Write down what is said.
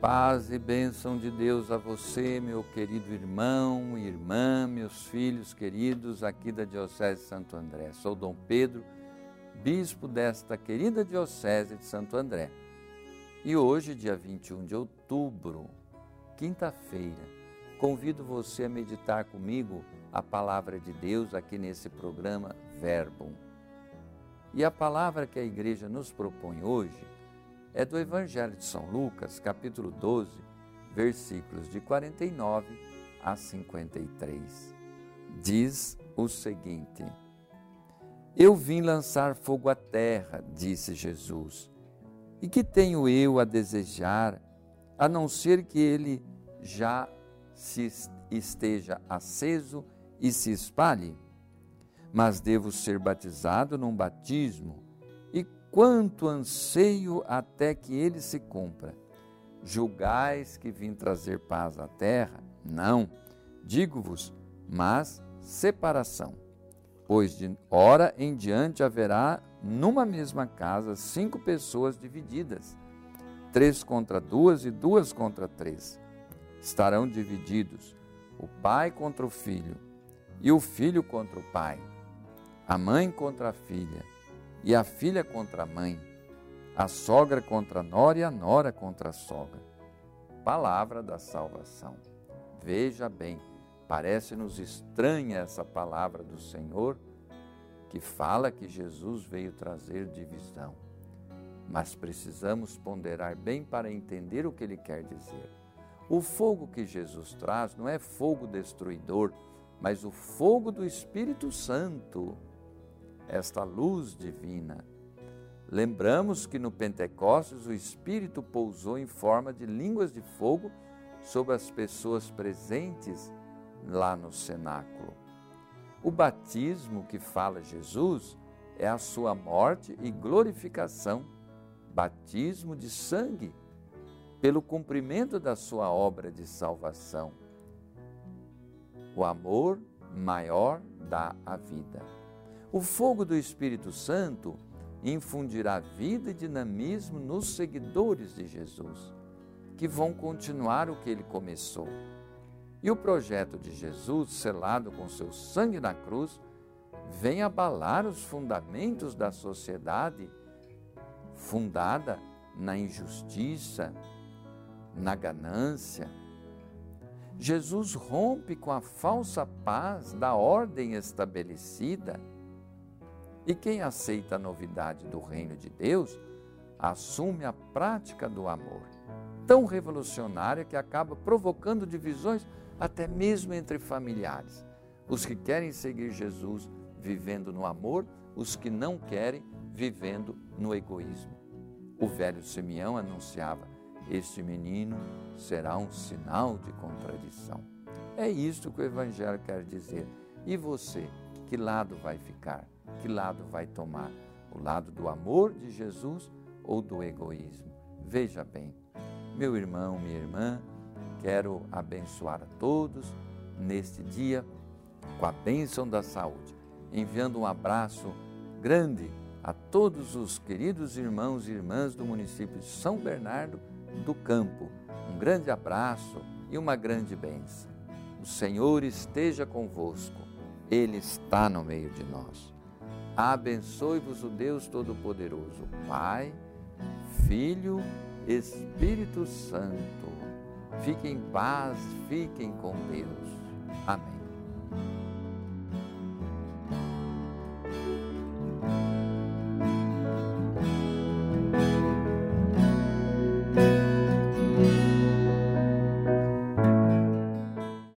Paz e bênção de Deus a você, meu querido irmão e irmã, meus filhos queridos aqui da Diocese de Santo André. Sou Dom Pedro, bispo desta querida Diocese de Santo André. E hoje, dia 21 de outubro, quinta-feira, convido você a meditar comigo a palavra de Deus aqui nesse programa Verbo. E a palavra que a igreja nos propõe hoje é do Evangelho de São Lucas, capítulo 12, versículos de 49 a 53. Diz o seguinte: Eu vim lançar fogo à terra, disse Jesus. E que tenho eu a desejar, a não ser que ele já se esteja aceso e se espalhe? Mas devo ser batizado num batismo quanto anseio até que ele se cumpra. Julgais que vim trazer paz à terra? Não, digo-vos, mas separação. Pois de hora em diante haverá numa mesma casa cinco pessoas divididas, três contra duas e duas contra três. Estarão divididos o pai contra o filho, e o filho contra o pai, a mãe contra a filha e a filha contra a mãe, a sogra contra a nora e a nora contra a sogra. Palavra da salvação. Veja bem, parece-nos estranha essa palavra do Senhor que fala que Jesus veio trazer divisão. Mas precisamos ponderar bem para entender o que ele quer dizer. O fogo que Jesus traz não é fogo destruidor, mas o fogo do Espírito Santo esta luz divina. Lembramos que no Pentecostes o Espírito pousou em forma de línguas de fogo sobre as pessoas presentes lá no cenáculo. O batismo que fala Jesus é a sua morte e glorificação, batismo de sangue, pelo cumprimento da sua obra de salvação. O amor maior dá a vida. O fogo do Espírito Santo infundirá vida e dinamismo nos seguidores de Jesus, que vão continuar o que ele começou. E o projeto de Jesus, selado com seu sangue na cruz, vem abalar os fundamentos da sociedade fundada na injustiça, na ganância. Jesus rompe com a falsa paz da ordem estabelecida e quem aceita a novidade do reino de Deus assume a prática do amor, tão revolucionária que acaba provocando divisões até mesmo entre familiares. Os que querem seguir Jesus vivendo no amor, os que não querem vivendo no egoísmo. O velho Simeão anunciava: Este menino será um sinal de contradição. É isto que o Evangelho quer dizer. E você, que lado vai ficar? Que lado vai tomar? O lado do amor de Jesus ou do egoísmo? Veja bem, meu irmão, minha irmã, quero abençoar a todos neste dia com a bênção da saúde, enviando um abraço grande a todos os queridos irmãos e irmãs do município de São Bernardo do Campo. Um grande abraço e uma grande bênção. O Senhor esteja convosco, Ele está no meio de nós. Abençoe-vos o Deus Todo-Poderoso, Pai, Filho, Espírito Santo. Fiquem em paz, fiquem com Deus. Amém.